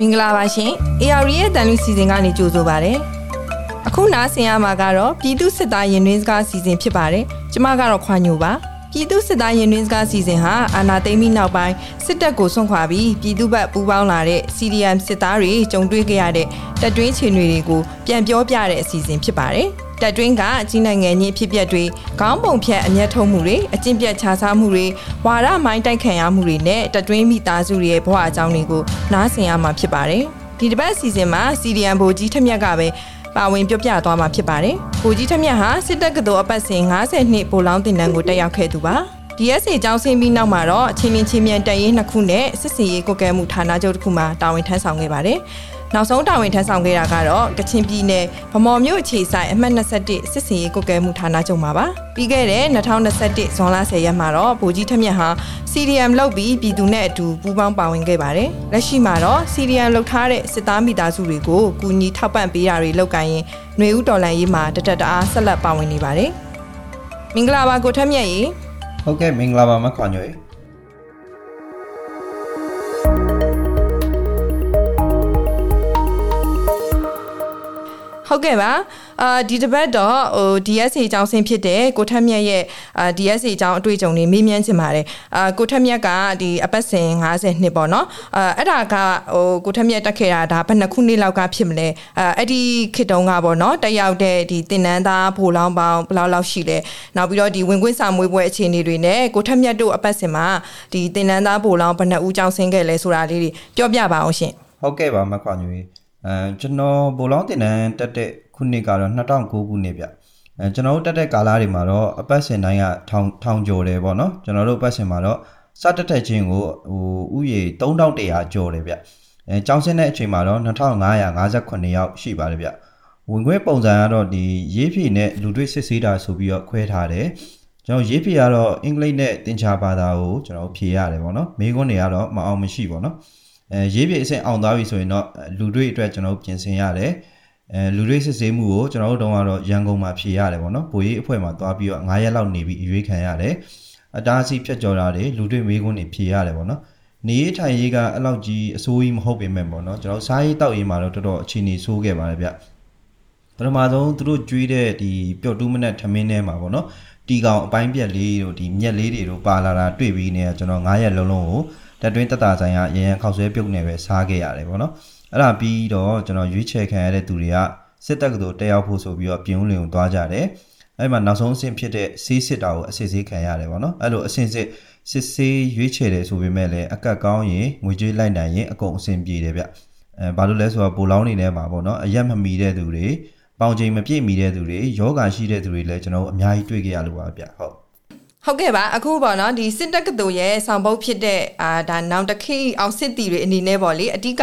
မင်္ဂလာပါရှင် AR ရဲ့တန်လူစီစဉ်ကနေကြိုဆိုပါရစေအခုနားဆင်ရမှာကတော့ပြည်သူစစ်သားရင်တွင်းစကားစီစဉ်ဖြစ်ပါတယ်ကျမကတော့ခွာညိုပါပြည်သူစစ်သားရင်တွင်းစကားစီစဉ်ဟာအာဏာသိမ်းပြီးနောက်ပိုင်းစစ်တပ်ကိုဆွန့်ခွာပြီးပြည်သူ့ဘက်ပူးပေါင်းလာတဲ့ CDM စစ်သားတွေကြုံတွေ့ခဲ့ရတဲ့တပ်တွင်းခြေတွေတွေကိုပြန်ပြောပြတဲ့အစီအစဉ်ဖြစ်ပါတယ် တက်တွင်းကကြီးနိုင်ငံကြီးဖြစ်ပျက်တွေခေါင်းပုံဖြတ်အမျက်ထုတ်မှုတွေအကျင့်ပြတ်ခြားစားမှုတွေဝါရမိုင်းတိုက်ခံရမှုတွေနဲ့တက်တွင်းမိသားစုတွေရဲ့ဘဝအကြောင်းတွေကိုနားဆင်ရမှာဖြစ်ပါတယ်ဒီတစ်ပတ်အစီအစဉ်မှာစီဒီအမ်ဘိုကြီးထက်မြက်ကပဲပါဝင်ပြောပြသွားမှာဖြစ်ပါတယ်။ဘိုကြီးထက်မြက်ဟာစစ်တပ်ကတော်အပတ်စဉ်90နှစ်ပိုလောင်းတင်တန်းကိုတက်ရောက်ခဲ့သူပါ။ DSA ကျောင်းဆင်းပြီးနောက်မှာတော့အချင်းချင်းချင်းမြန်တန်ရေးနှစ်ခုနဲ့စစ်စီရေးကိုကဲမှုဌာနချုပ်တစ်ခုမှာတာဝန်ထမ်းဆောင်ခဲ့ပါတယ်။ နောက်ဆုံးတာဝန်ထမ်းဆောင်ခဲ့တာကတော့ကချင်ပြည်နယ်ဗမော်မြို့အခြေဆိုင်အမှတ်21စစ်စင်ရေးကုကဲမှုဌာနချုပ်မှာပါပြီးခဲ့တဲ့2021ဇွန်လ10ရက်မှာတော့ဗိုလ်ကြီးထက်မြက်ဟာ CDM လုပ်ပြီးပြည်သူနဲ့အတူပူးပေါင်းပါဝင်ခဲ့ပါတယ်လက်ရှိမှာတော့ CDM လုပ်ထားတဲ့စစ်သားမိသားစုတွေကိုကူညီထောက်ပံ့ပေးတာတွေလုပ်ကိုင်းရင်ຫນွေဦးတော်လန်ရေးမှာတတတအားဆက်လက်ပါဝင်နေပါတယ်မင်္ဂလာပါကိုထက်မြက်ရေဟုတ်ကဲ့မင်္ဂလာပါမခွန်ညွေ ဟုတ်ကဲ့ပါအာဒီတစ်ပတ်တော့ဟို DSA အကြောင်းဆင်းဖြစ်တဲ့ကိုထက်မြက်ရဲ့အာ DSA အကြောင်းအတွေ့အကြုံတွေမေးမြန်းချင်ပါတယ်အာကိုထက်မြက်ကဒီအပတ်စဉ်50နှစ်ပေါ့နော်အာအဲ့ဒါကဟိုကိုထက်မြက်တက်ခဲ့တာဒါဘယ်နှစ်ခုနှစ်လောက်ကဖြစ်မလဲအာအဲ့ဒီခေတ်တုန်းကပေါ့နော်တက်ရောက်တဲ့ဒီတင်နန်းသားဖိုလောင်းပေါင်းဘယ်လောက်လောက်ရှိလဲနောက်ပြီးတော့ဒီဝင်ခွင့်စာမွေးပွဲအခြေအနေတွေနဲ့ကိုထက်မြက်တို့အပတ်စဉ်မှာဒီတင်နန်းသားဖိုလောင်းဘယ်နှစ်ဦးကြောင်းဆင်းခဲ့လဲဆိုတာလေးတွေပြောပြပါအောင်ရှင်ဟုတ်ကဲ့ပါမခွာညွေ အဲကျွန်တော်ဘိုလောင်းတင်တန်းတက်တဲ့ခုနှစ်ကတော့2009ခုနှစ်ဗျအဲကျွန်တော်တို့တက်တဲ့ကာလတွေမှာတော့အပတ်စဉ်တိုင်းကထောင်ထောင်ကျော်တယ်ပေါ့နော်ကျွန်တော်တို့အပတ်စဉ်မှာတော့စတက်တက်ချင်းကိုဟိုဥယေ3100ကျော်တယ်ဗျအဲကျောင်းဆင်းတဲ့အချိန်မှာတော့2558ယောက်ရှိပါတယ်ဗျဝင်ခွဲပုံစံကတော့ဒီရေးဖြည့်နဲ့လူတွေ့စစ်ဆေးတာဆိုပြီးတော့ခွဲထားတယ်ကျွန်တော်ရေးဖြည့်ကတော့အင်္ဂလိပ်နဲ့သင်္ချာဘာသာကိုကျွန်တော်ဖြည့်ရတယ်ပေါ့နော်မိခွန်းတွေကတော့မအောင်မရှိပေါ့နော် အဲရေးပြအဆင့်အောင်သွားပြီဆိုရင်တော့လူတွေအတွက်ကျွန်တော်ပြင်ဆင်ရတယ်အဲလူတွေစစ်ဆေးမှုကိုကျွန်တော်တို့တုန်းကတော့ရန်ကုန်မှာဖြေရတယ်ပေါ့နော်ဗိုလ်ရေးအဖွဲ့မှာသွားပြီးတော့9ရက်လောက်နေပြီးအရွေးခံရတယ်အတားအဆီးဖြတ်ကျော်တာတွေလူတွေမေးခွန်းတွေဖြေရတယ်ပေါ့နော်နေရေးထိုင်ရေးကအဲ့လောက်ကြီးအစိုးကြီးမဟုတ်ပေမဲ့ပေါ့နော်ကျွန်တော်စားရေးတောက်ရေးမှာတော့တော်တော်အခြေအနေဆိုးခဲ့ပါတယ်ဗျပထမဆုံးသူတို့ကျွေးတဲ့ဒီပျော့တူးမနဲ့ထမင်းထဲမှာပေါ့နော် တီကောင်အပိုင်းပြက်လေးတို့ဒီမြက်လေးတွေတို့ပါလာတာတွေ့ပြီးနေကျွန်တော်9ရက်လုံးလုံးကိုတက်တွင်းတက်တာဆိုင်ကရရန်ခောက်ဆွဲပြုတ်နေပဲစားခဲ့ရတယ်ပေါ့နော်အဲ့ဒါပြီးတော့ကျွန်တော်ရွေးချယ်ခံရတဲ့သူတွေကစစ်တပ်ကတို့တက်ရောက်ဖို့ဆိုပြီးတော့ပြင်ဦးလင်ကိုသွားကြတယ်အဲ့မှာနောက်ဆုံးအဆင့်ဖြစ်တဲ့ဆေးစစ်တာကိုအစစ်ဆေးခံရတယ်ပေါ့နော်အဲ့လိုအဆင့်စစ်စစ်ဆေးရွေးချယ်တယ်ဆိုပေမဲ့လည်းအကတ်ကောင်းရင်ငွေကြေးလိုက်နိုင်ရင်အကုန်အဆင်ပြေတယ်ဗျအဲဘာလို့လဲဆိုတော့ပိုလောင်းနေထဲမှာပေါ့နော်အရက်မမီတဲ့သူတွေ ပေါင်ချိန်မပြည့်မီတဲ့သူတွေယောဂါရှိတဲ့သူတွေလည်းကျွန်တော်အများကြီးတွေ့ကြရလို့ပါဗျဟုတ်ဟုတ်ကဲ့ပါအခုပေါ့နော်ဒီစစ်တပ်ကတူရဲ့ဆောင်ပုတ်ဖြစ်တဲ့အာဒါနောက်တစ်ခေတ်အောင်စစ်တီတွေအနေနဲ့ပေါ့လေအဓိက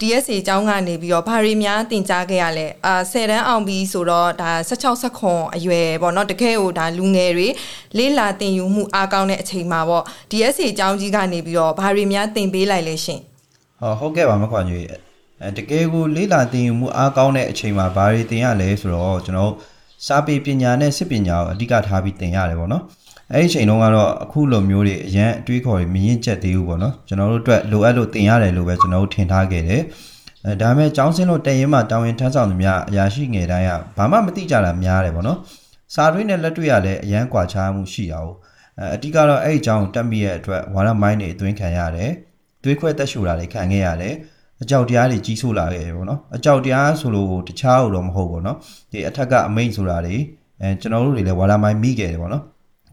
DSA အကြောင်းကနေပြီးတော့ဘာတွေများတင် जा ခဲ့ရလဲအာ10တန်းအောင်ပြီးဆိုတော့ဒါ16 19အရွယ်ပေါ့နော်တကယ်ကိုဒါလူငယ်တွေလေးလာတင်ယူမှုအားကောင်းတဲ့အချိန်မှာပေါ့ DSA အကြောင်းကြီးကနေပြီးတော့ဘာတွေများတင်ပေးလိုက်လဲရှင်ဟောဟုတ်ကဲ့ပါမခွာညွေ အဲတကယ်ကိုလေးလာတင်ယူမှုအားကောင်းတဲ့အချိန်မှာဘာတွေတင်ရလဲဆိုတော့ကျွန်တော်စာပေပညာနဲ့စစ်ပညာကိုအဓိကထားပြီးတင်ရတယ်ပေါ့နော်အဲ့ဒီအချိန်တုန်းကတော့အခုလိုမျိုးတွေအရန်အတွေးခေါ်တွေမရင်ကျက်သေးဘူးပေါ့နော်ကျွန်တော်တို့အတွက်လိုအပ်လို့တင်ရတယ်လို့ပဲကျွန်တော်တို့ထင်ထားခဲ့တယ်အဲဒါပေမဲ့ကျောင်းစင်းလို့တရင်မှတာဝန်ထမ်းဆောင်သူများအရာရှိငယ်တိုင်းကဘာမှမသိကြတာများတယ်ပေါ့နော်စာတွေးနဲ့လက်တွေ့ရလည်းအရန်ကွာခြားမှုရှိတာ哦အဲအတိကတော့အဲ့ဒီအကြောင်းတက်မိရဲ့အတွက်ဝါရမိုင်းတွေအသွင်းခံရတယ်တွေးခွဲတက်ရှူတာတွေခံခဲ့ရတယ် အကြောက်တရားတွေကြီးဆိုးလာခဲ့တယ်ပေါ့နော်အကြောက်တရားဆိုလို့တခြားလို့တော့မဟုတ်ပေါ့နော်ဒီအထက်ကအမိန်ဆိုတာတွေအဲကျွန်တော်တို့တွေလည်းဝါရမိုင်းမိခဲ့တယ်ပေါ့နော်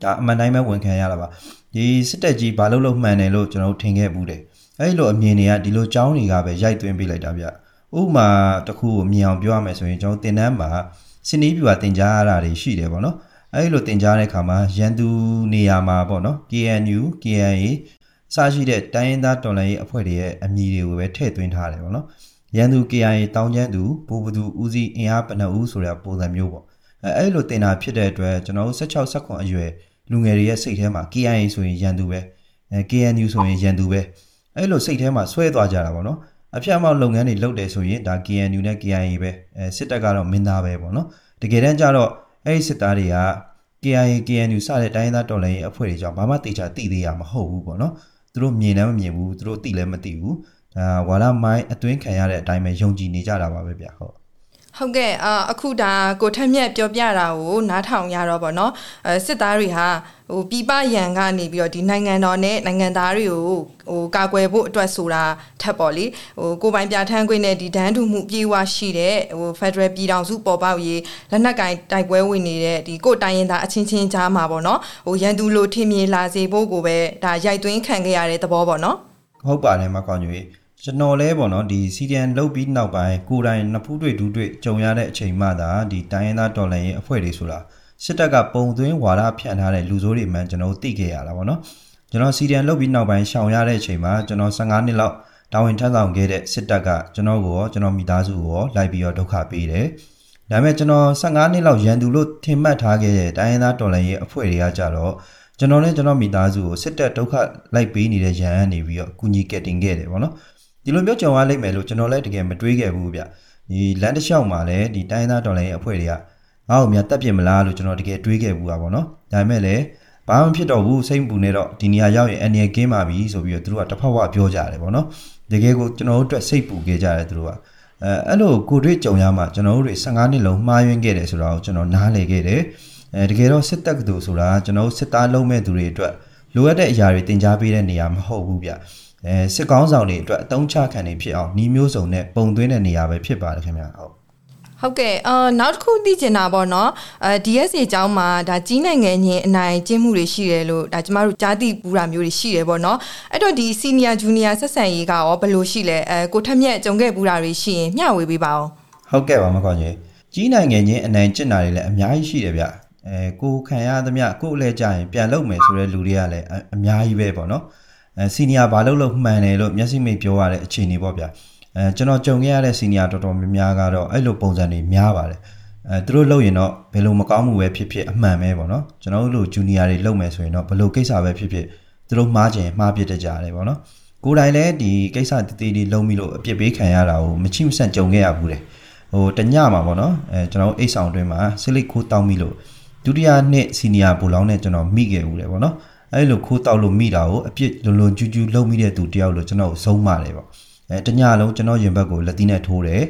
ဒါအမှန်တိုင်းပဲဝန်ခံရတာပါဒီစစ်တက်ကြီးဘာလို့လို့မှန်တယ်လို့ကျွန်တော်တို့ထင်ခဲ့ဘူးတယ်အဲ့လိုအမြင်တွေကဒီလိုကြောင်းတွေကပဲရိုက်သွင်းပေးလိုက်တာဗျဥပမာတစ်ခုကိုမြင်အောင်ပြောရမယ်ဆိုရင်ကျွန်တော်တင်တန်းမှာစနီးပြူကတင်ကြားရတာတွေရှိတယ်ပေါ့နော်အဲ့လိုတင်ကြားတဲ့အခါမှာရန်သူနေရာမှာပေါ့နော် KNU KNA စရှိတဲ့တိုင်းရင်းသားတော်လှန်ရေးအဖွဲ့တွေရဲ့အမည်တွေကိုပဲထည့်သွင်းထားတယ်ပေါ့နော်ရန်သူ KNA တောင်းကျန်းသူဘူဘသူဦးစီးအင်အားပနဦးဆိုတဲ့ပုံစံမျိုးပေါ့အဲအဲ့လိုတင်တာဖြစ်တဲ့အတွက်ကျွန်တော်တို့16 19အရွယ်လူငယ်တွေရဲ့စိတ်ထဲမှာ KIA ဆိုရင်ရန်သူပဲအဲ KNU ဆိုရင်ရန်သူပဲအဲ့လိုစိတ်ထဲမှာဆွဲသွားကြတာပေါ့နော်အဖျက်မောက်လုပ်ငန်းတွေလုပ်တယ်ဆိုရင်ဒါ KNU နဲ့ KIA ပဲအဲစစ်တပ်ကတော့မင်းသားပဲပေါ့နော်တကယ်တမ်းကျတော့အဲ့ဒီစစ်သားတွေက KIA KNU စတဲ့တိုင်းသားတော်လှန်ရေးအဖွဲ့တွေကြောင့်ဘာမှတေချာသိသေးရမဟုတ်ဘူးပေါ့နော် သူတို့မြင်လည်းမမြင်ဘူးသူတို့သိလည်းမသိဘူးဒါအာဝါဒမိုင်းအသွင်းခံရတဲ့အတိုင်းပဲယုံကြည်နေကြတာပါပဲဗျဟုတ် ဟုတ်ကဲ့အခုဒါကိုထက်မြက်ပြောပြတာကိုနားထောင်ရတော့ဗောနော်အဲစစ်သားတွေဟာဟိုပြပရန်ကနေပြီးတော့ဒီနိုင်ငံတော်နဲ့နိုင်ငံသားတွေကိုဟိုကာကွယ်ဖို့အတွက်ဆိုတာထပ်ပေါ့လေဟိုကိုပိုင်ပြဋ္ဌာန်းခွင့်နဲ့ဒီဒန်းတူမှုပြေဝရှိတဲ့ဟို Federal ပြည်ထောင်စုပေါ်ပေါက်ရေးလက်နက်ကင်တိုက်ပွဲဝင်နေတဲ့ဒီကိုတိုင်းရင်သားအချင်းချင်းကြားမှာပေါ့နော်ဟိုရန်သူလိုထင်မြင်လာစေဖို့ကိုပဲဒါရိုက်သွင်းခံခဲ့ရတဲ့သဘောပေါ့နော်ဟုတ်ပါတယ်မကောင်းကြီး ကျွန်တော်လဲပေါ့နော်ဒီစီဒီအန်လုတ်ပြီးနောက်ပိုင်းကိုယ်တိုင်နှစ်ဖူးတွေ့ဒူးတွေ့ကြုံရတဲ့အချိန်မှသာဒီတိုင်းရင်းသားတော်လှန်ရေးအဖွဲ့တွေဆိုတာစစ်တပ်ကပုံသွင်းဝါဒဖြန့်ထားတဲ့လူဆိုးတွေမှကျွန်တော်သိခဲ့ရတာပေါ့နော်ကျွန်တော်စီဒီအန်လုတ်ပြီးနောက်ပိုင်းရှောင်ရတဲ့အချိန်မှာကျွန်တော်15နှစ်လောက်တာဝန်ထမ်းဆောင်ခဲ့တဲ့စစ်တပ်ကကျွန်တော်ကိုရောကျွန်တော်မိသားစုကိုရောလိုက်ပြီးတော့ဒုက္ခပေးတယ်ဒါပေမဲ့ကျွန်တော်15နှစ်လောက်ရန်သူလို့ထင်မှတ်ထားခဲ့တဲ့တိုင်းရင်းသားတော်လှန်ရေးအဖွဲ့တွေကကြတော့ကျွန်တော်နဲ့ကျွန်တော်မိသားစုကိုစစ်တပ်ဒုက္ခလိုက်ပေးနေတဲ့ရန်ကနေပြီးတော့ကူညီကယ်တင်ခဲ့တယ်ပေါ့နော် ဒီလိုမျိုးကြုံရလိမ့်မယ်လို့ကျွန်တော်လည်းတကယ်မတွေးခဲ့ဘူးဗျဒီလမ်းတစ်လျှောက်မှာလည်းဒီတိုင်းသားတော်လိုင်းရဲ့အဖွဲ့တွေကငါ့ကိုများတက်ပြစ်မလားလို့ကျွန်တော်တကယ်တွေးခဲ့ဘူးပါဗောနော်ဒါပေမဲ့လည်းဘာမှဖြစ်တော့ဘူးစိတ်ပူနေတော့ဒီနေရာရောက်ရင်အနေကင်းပါပြီဆိုပြီးတော့သူတို့ကတစ်ဖက်ဝပြောကြတယ်ဗောနော်တကယ်ကိုကျွန်တော်တို့အတွက်စိတ်ပူခဲ့ကြတယ်သူတို့ကအဲအဲ့လိုကိုတွေ့ကြုံရမှကျွန်တော်တို့တွေ15နှစ်လုံးမှားယွင်းခဲ့တယ်ဆိုတာကိုကျွန်တော်နားလည်ခဲ့တယ်အဲတကယ်တော့စစ်တပ်ကတူဆိုတာကျွန်တော်တို့စစ်သားလုံးမဲ့သူတွေအတွက်လိုအပ်တဲ့အရာတွေတင် जा ပေးတဲ့နေရာမဟုတ်ဘူးဗျ အဲစစ်ကောင်းဆောင်တွေအတွက်အတုံးချခံနေဖြစ်အောင်နှီးမျိုးစုံနဲ့ပုံသွင်းတဲ့နေရာပဲဖြစ်ပါတယ်ခင်ဗျာဟုတ်ဟုတ်ကဲ့အာနောက်တစ်ခုသိချင်တာပေါ့နော်အဲ DSA အကြောင်းမှာဒါကြီးနိုင်ငံချင်းအနိုင်ကျင့်မှုတွေရှိတယ်လို့ဒါကျမတို့ကြားသိပူတာမျိုးတွေရှိတယ်ပေါ့နော်အဲ့တော့ဒီ Senior Junior ဆက်ဆံရေးကရောဘယ်လိုရှိလဲအဲကိုထက်မြက်ကြုံခဲ့ပူတာတွေရှိရင်မျှဝေပေးပါဦးဟုတ်ကဲ့ပါမကောင်းကြီးကြီးနိုင်ငံချင်းအနိုင်ကျင့်တာတွေလည်းအများကြီးရှိတယ်ဗျအဲကိုခံရသမျှကိုအလဲကြရင်ပြန်လုပ်မယ်ဆိုတဲ့လူတွေကလည်းအများကြီးပဲပေါ့နော်အဲ စီနီယာဘာလို့လို့မှန်တယ်လို့မျက်စိမိတ်ပြောရတဲ့အခြေအနေပေါ့ဗျာအဲကျွန်တော်ကြုံခဲ့ရတဲ့စီနီယာတော်တော်များများကတော့အဲ့လိုပုံစံတွေများပါတယ်အဲသူတို့လုပ်ရင်တော့ဘယ်လိုမကောင်းမှုပဲဖြစ်ဖြစ်အမှန်ပဲပေါ့နော်ကျွန်တော်တို့လိုဂျူနီယာတွေလုပ်မယ်ဆိုရင်တော့ဘယ်လိုကိစ္စပဲဖြစ်ဖြစ်သူတို့မှားခြင်းမှားပြစ်တကြတယ်ပေါ့နော်ကိုယ်တိုင်လည်းဒီကိစ္စတည်တည်လုံးပြီးလို့အပြစ်ပေးခံရတာကိုမချိမဆန့်ကြုံခဲ့ရဘူးလေဟိုတညမှာပေါ့နော်အဲကျွန်တော်အိတ်ဆောင်အတွင်းမှာဆလစ်ခိုးတောင်းပြီးလို့ဒုတိယနှစ်စီနီယာဘူလောင်းနဲ့ကျွန်တော်မိခဲ့ဦးတယ်ပေါ့နော် အဲ့လိုခိုးတောက်လို့မိတာကိုအပြစ်လွန်လွန်ကျူးကျူးလုံးမိတဲ့သူတယောက်လို့ကျွန်တော်ဆုံးမတယ်ပေါ့အဲတညလုံးကျွန်တော်ရင်ဘက်ကိုလက်သီးနဲ့ထိုးတယ်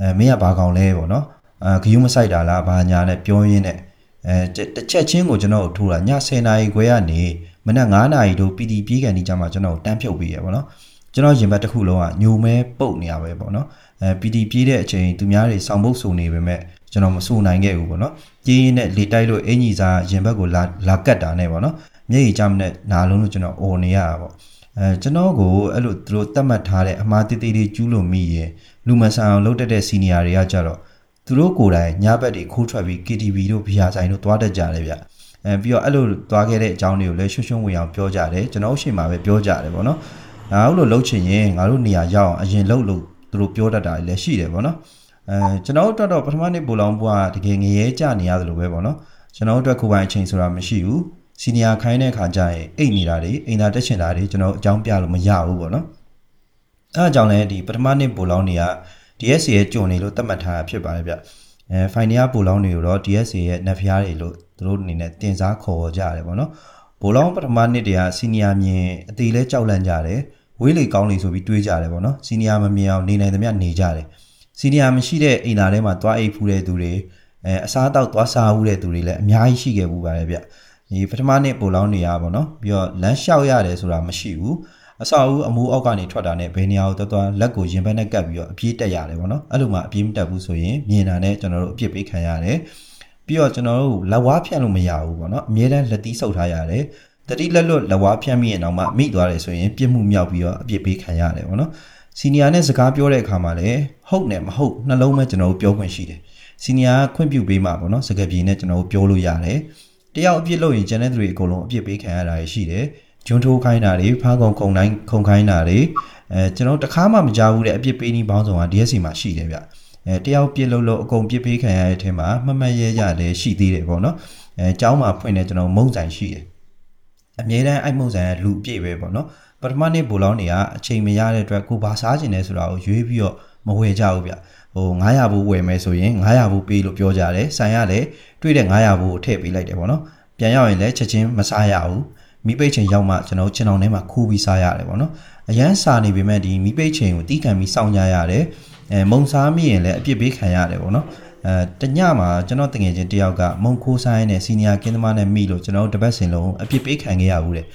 အဲမင်းကဘာကောင်လဲပေါ့နော်အာဂယုမဆိုင်တာလားဘာညာနဲ့ပြောရင်းနဲ့အဲတစ်ချက်ချင်းကိုကျွန်တော်ထိုးတာည10နာရီခွဲကနေမနက်9နာရီတို့ပီတီပြေးကန်နေကြမှာကျွန်တော်တန်းဖြုတ်ပေးရပေါ့နော်ကျွန်တော်ရင်ဘတ်တစ်ခုလုံးကညိုမဲပုတ်နေရပဲပေါ့နော်အဲပီတီပြေးတဲ့အချိန်သူများတွေစောင်ပုတ်ဆုံနေပေမဲ့ကျွန်တော်မစိုးနိုင်ခဲ့ဘူးပေါ့နော်ကြေးနဲ့လေတိုက်လို့အင်ကြီးစားရင်ဘတ်ကိုလာလာကတ်တာနဲ့ပေါ့နော် မျက်ရည်ကျမနဲ့နာလုံးလို့ကျွန်တော်អော်နေရတာပေါ့အဲကျွန်တော်ကိုအဲ့လိုသူတို့တတ်မှတ်ထားတဲ့အမှားတိတိလေးကျူးလို့မိရင်လူမဆန်အောင်လုပ်တတ်တဲ့စီနီယာတွေကကြတော့သူတို့ကိုယ်တိုင်ညဘက်တွေခိုးထွက်ပြီး KTV တို့ဘီယာဆိုင်တို့သွားတတ်ကြတယ်ဗျအဲပြီးတော့အဲ့လိုသွားခဲ့တဲ့အကြောင်းတွေကိုလည်းရွှွှွှဝင်အောင်ပြောကြတယ်ကျွန်တော်အရှိမပဲပြောကြတယ်ပေါ့နော်အဲအဲ့လိုလှုပ်ချင်ရင်ငါတို့နေရာရောက်အောင်အရင်လှုပ်လို့သူတို့ပြောတတ်တာလည်းရှိတယ်ပေါ့နော်အဲကျွန်တော်တို့တော့ပထမနေ့ပူလောင်ဘွားတကယ်ငရဲကြနေရတယ်လို့ပဲပေါ့နော်ကျွန်တော်တို့အတွက်ကိုယ်ပိုင်အချိန်ဆိုတာမရှိဘူး စီနီယာခိုင်းတဲ့ခါကျရင်အိတ်နေတာတွေအိမ်သာတက်ချင်တာတွေကျွန်တော်အကြောင်းပြလို့မရဘူးပေါ့နော်အဲအကြောင်းလဲဒီပထမနှစ်ပိုလောင်းတွေက DSA ရဲ့ကြုံနေလို့သတ်မှတ်ထားတာဖြစ်ပါတယ်ဗျအဲဖိုင်နီယာပိုလောင်းတွေကိုတော့ DSA ရဲ့နက်ဖျားတွေလို့သူတို့အနေနဲ့တင်စားခေါ်ကြရတယ်ပေါ့နော်ပိုလောင်းပထမနှစ်တည်းကစီနီယာမြင်အသေးလဲကြောက်လန့်ကြတယ်ဝေးလေကောင်းလေဆိုပြီးတွေးကြတယ်ပေါ့နော်စီနီယာမမြင်အောင်နေနိုင်သမျှနေကြတယ်စီနီယာမရှိတဲ့အိမ်သာထဲမှာသွားအိပ်ဖူးတဲ့သူတွေအဲအစားအသောက်သွားစားဦးတဲ့သူတွေလည်းအများကြီးရှိခဲ့ဘူးပါတယ်ဗျ ဒီပထမနှစ်ပိုလောင်းနေရပါတော့ပြီးတော့လမ်းလျှောက်ရတယ်ဆိုတာမရှိဘူးအဆောက်အဦအမိုးအောက်ကနေထွက်တာနဲ့ဘယ်နေရာကိုတော်တော်လက်ကိုရင်ဘက်နဲ့ကပ်ပြီးတော့အပြေးတက်ရတယ်ပေါ့နော်အဲ့လိုမှအပြေးမတက်ဘူးဆိုရင်မြင်တာနဲ့ကျွန်တော်တို့အပြစ်ပေးခံရတယ်ပြီးတော့ကျွန်တော်တို့လက်ဝါးဖြန့်လို့မရဘူးပေါ့နော်အမြဲတမ်းလက်သီးဆုပ်ထားရတယ်တတိလက်လွတ်လက်ဝါးဖြန့်မိရင်တော့မှမိသွားတယ်ဆိုရင်ပြစ်မှုမြောက်ပြီးတော့အပြစ်ပေးခံရတယ်ပေါ့နော်စီနီယာနဲ့စကားပြောတဲ့အခါမှာလည်းဟုတ်နဲ့မဟုတ်နှလုံးမဲ့ကျွန်တော်တို့ပြောခွင့်ရှိတယ်စီနီယာခွင့်ပြုပေးမှာပေါ့နော်စကားပြေနဲ့ကျွန်တော်တို့ပြောလို့ရတယ် တယောက်အပြစ်လုပ်ရင်ကျန်တဲ့သူတွေအကုန်လုံးအပြစ်ပေးခံရတာရှိတယ်ဂျွန်းထိုးခိုင်းတာတွေဖားကုံခုံတိုင်းခုံခိုင်းတာတွေအဲကျွန်တော်တခါမှမကြားဘူးတဲ့အပြစ်ပေးနည်းပေါင်းစုံက DSC မှာရှိတယ်ဗျအဲတယောက်ပြစ်လို့လို့အကုန်ပြစ်ပေးခံရတဲ့အထက်မှာမမတ်ရဲကြလည်းရှိသေးတယ်ပေါ့နော်အဲအเจ้าမှာဖွင့်တဲ့ကျွန်တော်မုံဆိုင်ရှိတယ်အမြဲတမ်းအဲ့မုံဆိုင်ကလူပြည့်ပဲပေါ့နော်ပထမနေ့ဘူလောင်းတွေကအချိန်မရတဲ့အတွက်ကိုဘာစားကျင်လဲဆိုတာကိုရွေးပြီးတော့ မဝယ်ကြဘူးဗျဟို900ဘူးဝယ်မယ်ဆိုရင်900ဘူးပေးလို့ပြောကြတယ်ဆိုင်ရလည်းတွေ့တဲ့900ဘူးကိုထည့်ပေးလိုက်တယ်ပေါ့နော်ပြန်ရောက်ရင်လည်းချက်ချင်းမစားရဘူးမိပိတ်ချိန်ရောက်မှကျွန်တော်ချင်းအောင်ထဲမှာခူးပြီးစားရတယ်ပေါ့နော်အရန်စာနေပေမဲ့ဒီမိပိတ်ချိန်ကိုတီးခံပြီးစောင့်ကြရတယ်အဲမုံစားမိရင်လည်းအပြစ်ပေးခံရတယ်ပေါ့နော်အဲတညမှာကျွန်တော်တငယ်ချင်းတယောက်ကမုံခိုးဆိုင်နဲ့စီနီယာကင်းသမားနဲ့မိလို့ကျွန်တော်တို့တပတ်စင်လုံးအပြစ်ပေးခံခဲ့ရဘူးတဲ့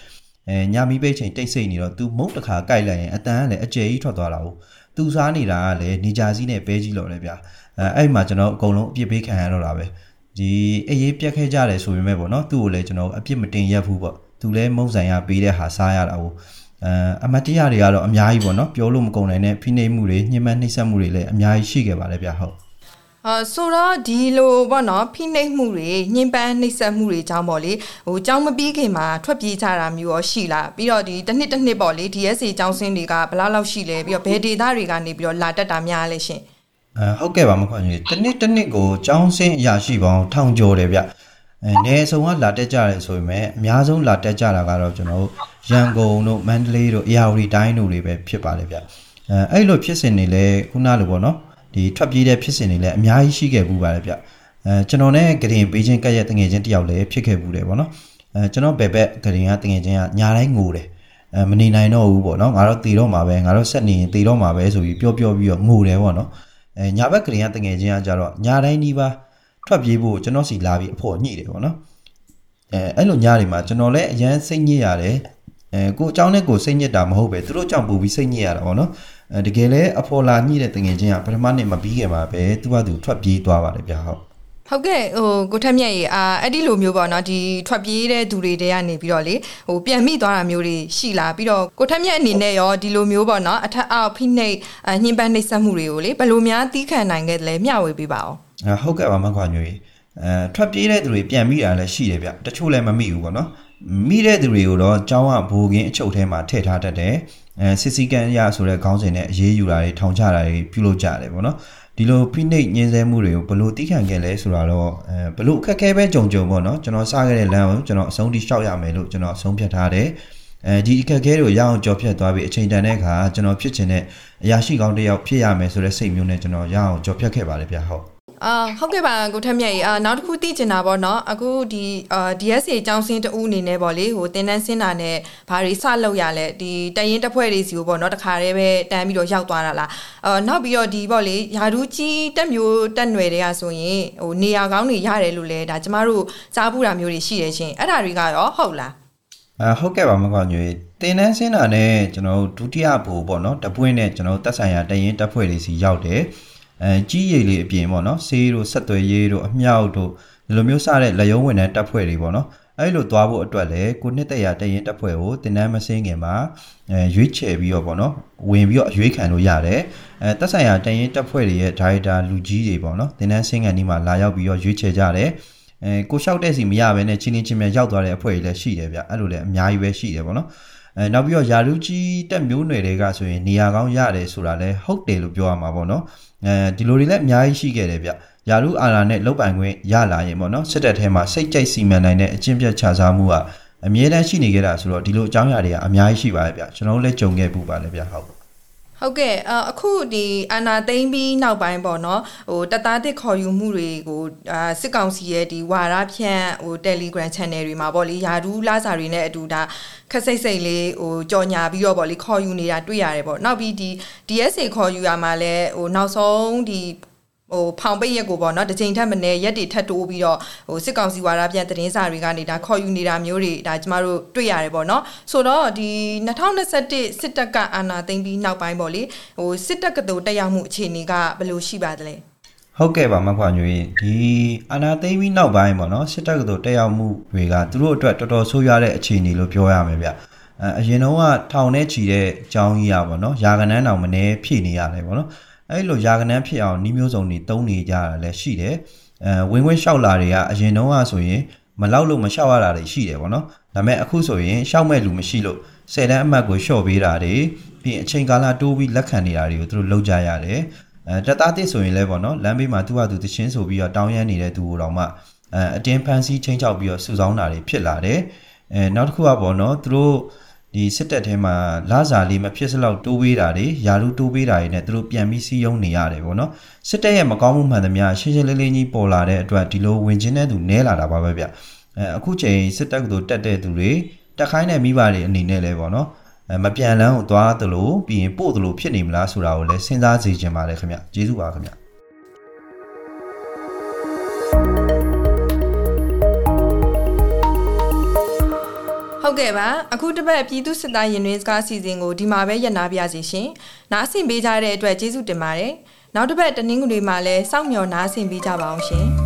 အဲညမိပိတ်ချိန်တိတ်ဆိတ်နေတော့ तू မုတ်တစ်ခါကြိုက်လိုက်ရင်အတန်ကလည်းအကျယ်ကြီးထွက်သွားတာဟုတ်သူစားနေတာကလည်းနေကြစည်းနဲ့ပဲကြီးလော်တယ်ဗျာအဲအဲ့မှာကျွန်တော်အကုန်လုံးအပြစ်ပေးခံရတော့တာပဲဒီအေးရေးပြက်ခဲ့ကြတယ်ဆိုပေမဲ့ပေါ့နော်သူ့ကိုလည်းကျွန်တော်အပြစ်မတင်ရက်ဘူးပေါ့သူလည်းမုံဆိုင်ရပေးတဲ့ဟာစားရတာဟုတ်အဲအမတ်တရားတွေကတော့အများကြီးပေါ့နော်ပြောလို့မကုန်နိုင်တဲ့ဖိနှိပ်မှုတွေညှဉ်းပန်းနှိပ်စက်မှုတွေလည်းအများကြီးရှိခဲ့ပါတယ်ဗျဟုတ် အာဆိုတော့ဒီလိုပေါ့နော်ဖိနှိပ်မှုတွေညှဉ်းပန်းနှိပ်စက်မှုတွေကြောင့်ပေါ့လေဟိုကြောင်းမပြီးခင်မှာထွက်ပြေးကြတာမျိုးရောရှိလားပြီးတော့ဒီတစ်နှစ်တစ်နှစ်ပေါ့လေ DSA ကျောင်းစင်းတွေကဘယ်လောက်လောက်ရှိလဲပြီးတော့ဘယ်ဒေသတွေကနေပြီးတော့လာတက်တာများလဲရှင်အဲဟုတ်ကဲ့ပါမခွန်ကြီးတစ်နှစ်တစ်နှစ်ကိုကျောင်းစင်းအရာရှိပေါင်းထောင်ကျော်တယ်ဗျအဲနေဆောင်ကလာတက်ကြတယ်ဆိုပေမဲ့အများဆုံးလာတက်ကြတာကတော့ကျွန်တော်တို့ရန်ကုန်တို့မန္တလေးတို့အေရဝတီတိုင်းတို့တွေပဲဖြစ်ပါလေဗျအဲအဲ့လိုဖြစ်စဉ်တွေလည်းခုနလိုပေါ့နော် ဒီထွက်ပြေးတဲ့ဖြစ်စဉ်တွေလည်းအများကြီးရှိခဲ့ဘူးပါတယ်ဗျအဲကျွန်တော်နဲ့ဂရင်ပေးချင်းကက်ရဲ့တငယ်ချင်းတယောက်လည်းဖြစ်ခဲ့ဘူးတယ်ပေါ့နော်အဲကျွန်တော်ဘယ်ဘက်ဂရင်ကတငယ်ချင်းကညာတိုင်းငိုတယ်အဲမနေနိုင်တော့ဘူးပေါ့နော်ငါတော့တည်တော့မှာပဲငါတော့ဆက်နေရင်တည်တော့မှာပဲဆိုပြီးပြောပြောပြီးတော့ငိုတယ်ပေါ့နော်အဲညာဘက်ကဂရင်ကတငယ်ချင်းကကြတော့ညာတိုင်းဒီပါထွက်ပြေးဖို့ကျွန်တော်စီလာပြီးအဖို့ညှိတယ်ပေါ့နော်အဲအဲ့လိုညာတွေမှာကျွန်တော်လည်းအရန်စိတ်ညစ်ရတယ်အဲကိုအเจ้าနဲ့ကိုစိတ်ညစ်တာမဟုတ်ပဲသူတို့ကြောင့်ပူပြီးစိတ်ညစ်ရတာပေါ့နော်အဲ တကယ်လဲအဖော်လာညှိတဲ့တငယ်ချင်းကပထမနှစ်မပြီးခင်မှာပဲသူကသူထွက်ပြေးသွားပါတယ်ဗျာဟုတ်ဟုတ်ကဲ့ဟိုကိုထက်မြက်ရေအာအဲ့ဒီလိုမျိုးပေါ့နော်ဒီထွက်ပြေးတဲ့သူတွေတဲကနေပြီးတော့လေဟိုပြန်မိသွားတာမျိုးတွေရှိလာပြီးတော့ကိုထက်မြက်အနေနဲ့ရောဒီလိုမျိုးပေါ့နော်အထက်အောက်ဖိနှိပ်ညှဉ်းပန်းနှိပ်စက်မှုတွေကိုလေဘယ်လိုများတီးခံနိုင်ခဲ့တယ်လဲမျှဝေပေးပါအောင်ဟုတ်ကဲ့ပါမခွာညွေအဲထွက်ပြေးတဲ့သူတွေပြန်မိတာလည်းရှိတယ်ဗျတချို့လည်းမမိဘူးပေါ့နော်မိတဲ့သူတွေကိုတော့ကျောင်းကဘိုးကင်းအချုပ်ထဲမှာထည့်ထားတတ်တယ် အဲစစ်စီကန်ရဆိုတဲ့ခေါင်းစဉ်နဲ့အရေးယူတာတွေထောင်ချတာတွေပြုလုပ်ကြတယ်ပေါ့နော်ဒီလိုဖိနှိပ်ညှင်းဆဲမှုတွေကိုဘလို့တီးခံခဲ့လဲဆိုတာတော့အဲဘလို့အခက်အခဲပဲကြုံကြုံပေါ့နော်ကျွန်တော်စခဲ့တဲ့လမ်းကိုကျွန်တော်အဆုံးထိရှောက်ရမယ်လို့ကျွန်တော်အဆုံးဖြတ်ထားတယ်အဲဒီအခက်အခဲတွေကိုရအောင်ကြော်ဖြတ်သွားပြီးအချိန်တန်တဲ့အခါကျွန်တော်ဖြစ်ချင်တဲ့အရာရှိကောင်းတစ်ယောက်ဖြစ်ရမယ်ဆိုတဲ့စိတ်မျိုးနဲ့ကျွန်တော်ရအောင်ကြော်ဖြတ်ခဲ့ပါတယ်ဗျဟုတ် အာဟုတ်ကဲ့ပါကိုထက်မြတ်ကြီးအာနောက်တစ်ခုသိချင်တာပေါ့နော်အခုဒီအာ DSA အကြောင်းစင်းတူအနေနဲ့ပေါ့လေဟိုတင်တန်းစင်းတာနဲ့ဘာတွေစလုပ်ရလဲဒီတရင်တစ်ဖွဲ့တွေစီကိုပေါ့နော်တခါတည်းပဲတန်းပြီးတော့ရောက်သွားတာလားအာနောက်ပြီးတော့ဒီပေါ့လေယာဒူးကြီးတက်မျိုးတက်နွယ်တွေကဆိုရင်ဟိုနေရာကောင်းတွေရတယ်လို့လဲဒါကျမတို့စားဘူးတာမျိုးတွေရှိတယ်ရှင်အဲ့ဒါတွေကရောဟုတ်လားအာဟုတ်ကဲ့ပါမကွာညွေတင်တန်းစင်းတာနဲ့ကျွန်တော်ဒုတိယဘူပေါ့နော်တပွင့်နဲ့ကျွန်တော်တက်ဆိုင်ရာတရင်တက်ဖွဲ့တွေစီရောက်တယ် အဲကြီးရည်လေးအပြင်ပေါ့နော်ဆေးတို့ဆက်သွယ်ရေးတို့အမြောက်တို့ဒီလိုမျိုးစတဲ့လက်ရုံးဝင်တဲ့တပ်ဖွဲ့တွေပေါ့နော်အဲ့လိုသွားဖို့အတွက်လည်းကိုနှစ်တရာတရင်တပ်ဖွဲ့ကိုတင်နန်းမစင်းခင်မှာအဲရွေးချယ်ပြီးတော့ပေါ့နော်ဝင်ပြီးတော့အရွေးခံလို့ရတယ်အဲတက်ဆိုင်ရာတရင်တပ်ဖွဲ့တွေရဲ့ဒါရိုက်တာလူကြီးတွေပေါ့နော်တင်နန်းစင်းကန်ဒီမှာလာရောက်ပြီးတော့ရွေးချယ်ကြတယ် အဲကိုလျှောက်တဲ့စီမရဘဲနဲ့ချင်းချင်းချင်းမြရောက်သွားတဲ့အဖွဲ့တွေလည်းရှိတယ်ဗျအဲ့လိုလည်းအများကြီးပဲရှိတယ်ပေါ့နော်အဲနောက်ပြီးတော့ယာလူကြီးတက်မျိုးနွယ်တွေကဆိုရင်နေရာကောင်းရတယ်ဆိုတာလဲဟုတ်တယ်လို့ပြောရမှာပေါ့နော်အဲဒီလိုတွေလည်းအများကြီးရှိခဲ့တယ်ဗျယာလူအာရာနဲ့လုတ်ပိုင်ခွင့်ရလာရင်ပေါ့နော်စစ်တပ်ထဲမှာစိတ်ကြိုက်စီမံနိုင်တဲ့အကျင့်ပြတ်ခြားစားမှုကအမြဲတမ်းရှိနေကြတာဆိုတော့ဒီလိုအကြောင်းအရာတွေကအများကြီးရှိပါတယ်ဗျကျွန်တော်တို့လည်းကြုံခဲ့ပူပါလေဗျဟုတ် ဟုတ်ကဲ့အခုဒီအာနာသိမ့်ပြီးနောက်ပိုင်းပေါ့နော်ဟိုတသားတစ်ခေါ်ယူမှုတွေကိုအာစစ်ကောင်စီရဲ့ဒီဝါရဖြန့်ဟို Telegram Channel တွေမှာပေါ့လေယာဒူးလာစာတွေနဲ့အတူဒါခက်စိတ်စိတ်လေးဟိုကြော်ညာပြီးတော့ပေါ့လေခေါ်ယူနေတာတွေ့ရတယ်ပေါ့နောက်ပြီးဒီ DSA ခေါ်ယူရမှာလဲဟိုနောက်ဆုံးဒီ ဟိုဖောင်ပိတ်ရက်ကိုပေါ့နော်တစ်ချိန်ထက်မနည်းရက်တွေထပ်တိုးပြီးတော့ဟိုစစ်ကောင်စီဝါဒပြန်သတင်းစာတွေကနေတာခေါ်ယူနေတာမျိုးတွေဒါကျမတို့တွေ့ရတယ်ပေါ့နော်ဆိုတော့ဒီ2021စစ်တပ်ကအာဏာသိမ်းပြီးနောက်ပိုင်းပေါ့လေဟိုစစ်တပ်ကတူတက်ရောက်မှုအခြေအနေကဘယ်လိုရှိပါသလဲဟုတ်ကဲ့ပါမခွာညွေဒီအာနာသိမ်းပြီးနောက်ပိုင်းပေါ့နော်စစ်တပ်ကတို့တက်ရောက်မှုတွေကသူတို့အတွက်တော်တော်ဆိုးရွားတဲ့အခြေအနေလို့ပြောရမယ်ဗျအဲအရင်တော့ကထောင်ထဲချီတဲ့အကြောင်းကြီးอ่ะပေါ့နော်ယာကနန်းတောင်မနေဖြည့်နေရတယ်ပေါ့နော် အဲ့လိုယာကနန်းဖြစ်အောင်နှီးမျိုးစုံတွေတုံးနေကြတာလည်းရှိတယ်အဲဝင်ဝင်လျှောက်လာတွေကအရင်တော့ကဆိုရင်မလောက်လို့မလျှောက်ရတာတွေရှိတယ်ပေါ့နော်ဒါပေမဲ့အခုဆိုရင်လျှောက်မဲ့လူမရှိလို့ဆယ်တန်းအမှတ်ကိုလျှော့ပေးတာတွေပြီးအချိန်ကာလတိုးပြီးလက်ခံနေတာတွေကိုသူတို့လုပ်ကြရတယ်အဲတသားတစ်ဆိုရင်လည်းပေါ့နော်လမ်းဘေးမှာသူ့ဟာသူတချင်းဆိုပြီးတော့တောင်းရမ်းနေတဲ့သူကိုတော့မှအဲအတင်းဖန်စီးချင်းချောက်ပြီးတော့စုဆောင်းတာတွေဖြစ်လာတယ်အဲနောက်တစ်ခုကပေါ့နော်သူတို့ ဒီစစ်တပ်ထဲမှာလာစာလေးမဖြစ်စလောက်တိုးပေးတာတွေယာလူတိုးပေးတာတွေနဲ့သူတို့ပြန်ပြီးစီးယုံနေရတယ်ပေါ့နော်စစ်တပ်ရဲ့မကောင်းမှုမှန်သမျှရှင်းရှင်းလင်းလင်းကြီးပေါ်လာတဲ့အတွက်ဒီလိုဝင်ချင်းတဲ့သူနဲလာတာပါပဲဗျအဲအခုချိန်စစ်တပ်ကတို့တက်တဲ့သူတွေတက်ခိုင်းတဲ့မိဘတွေအနေနဲ့လဲပေါ့နော်အဲမပြန်လန်းကိုသွားသလိုပြီးရင်ပို့သလိုဖြစ်နေမလားဆိုတာကိုလည်းစဉ်းစားစေချင်ပါတယ်ခင်ဗျကျေးဇူးပါခင်ဗျ ဟုတ်ကဲ့ပါအခုတစ်ပတ်ပြည်သူစစ်သားရင်တွင်စကားစီစဉ်ကိုဒီမှာပဲရပ်နာပြစီရှင်နားဆင်ပေးကြတဲ့အတွက်ကျေးဇူးတင်ပါတယ်နောက်တစ်ပတ်တနင်္ဂနွေမှာလည်းစောင့်မျှော်နားဆင်ပေးကြပါအောင်ရှင်